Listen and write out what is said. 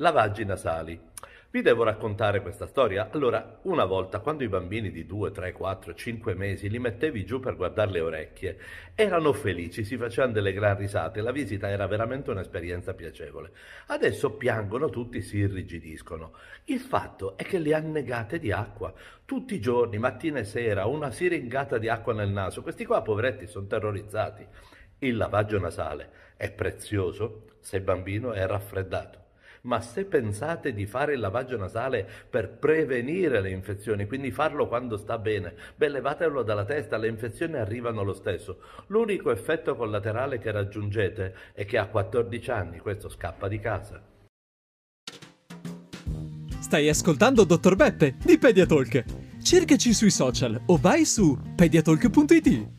Lavaggi nasali. Vi devo raccontare questa storia? Allora, una volta, quando i bambini di 2, 3, 4, 5 mesi li mettevi giù per guardare le orecchie, erano felici, si facevano delle gran risate, la visita era veramente un'esperienza piacevole. Adesso piangono tutti, si irrigidiscono. Il fatto è che li annegate di acqua. Tutti i giorni, mattina e sera, una siringata di acqua nel naso. Questi qua, poveretti, sono terrorizzati. Il lavaggio nasale è prezioso se il bambino è raffreddato ma se pensate di fare il lavaggio nasale per prevenire le infezioni, quindi farlo quando sta bene, beh, levatelo dalla testa, le infezioni arrivano lo stesso. L'unico effetto collaterale che raggiungete è che a 14 anni questo scappa di casa. Stai ascoltando Dottor Beppe di Pediatalk. Cercaci sui social o vai su pediatalk.it.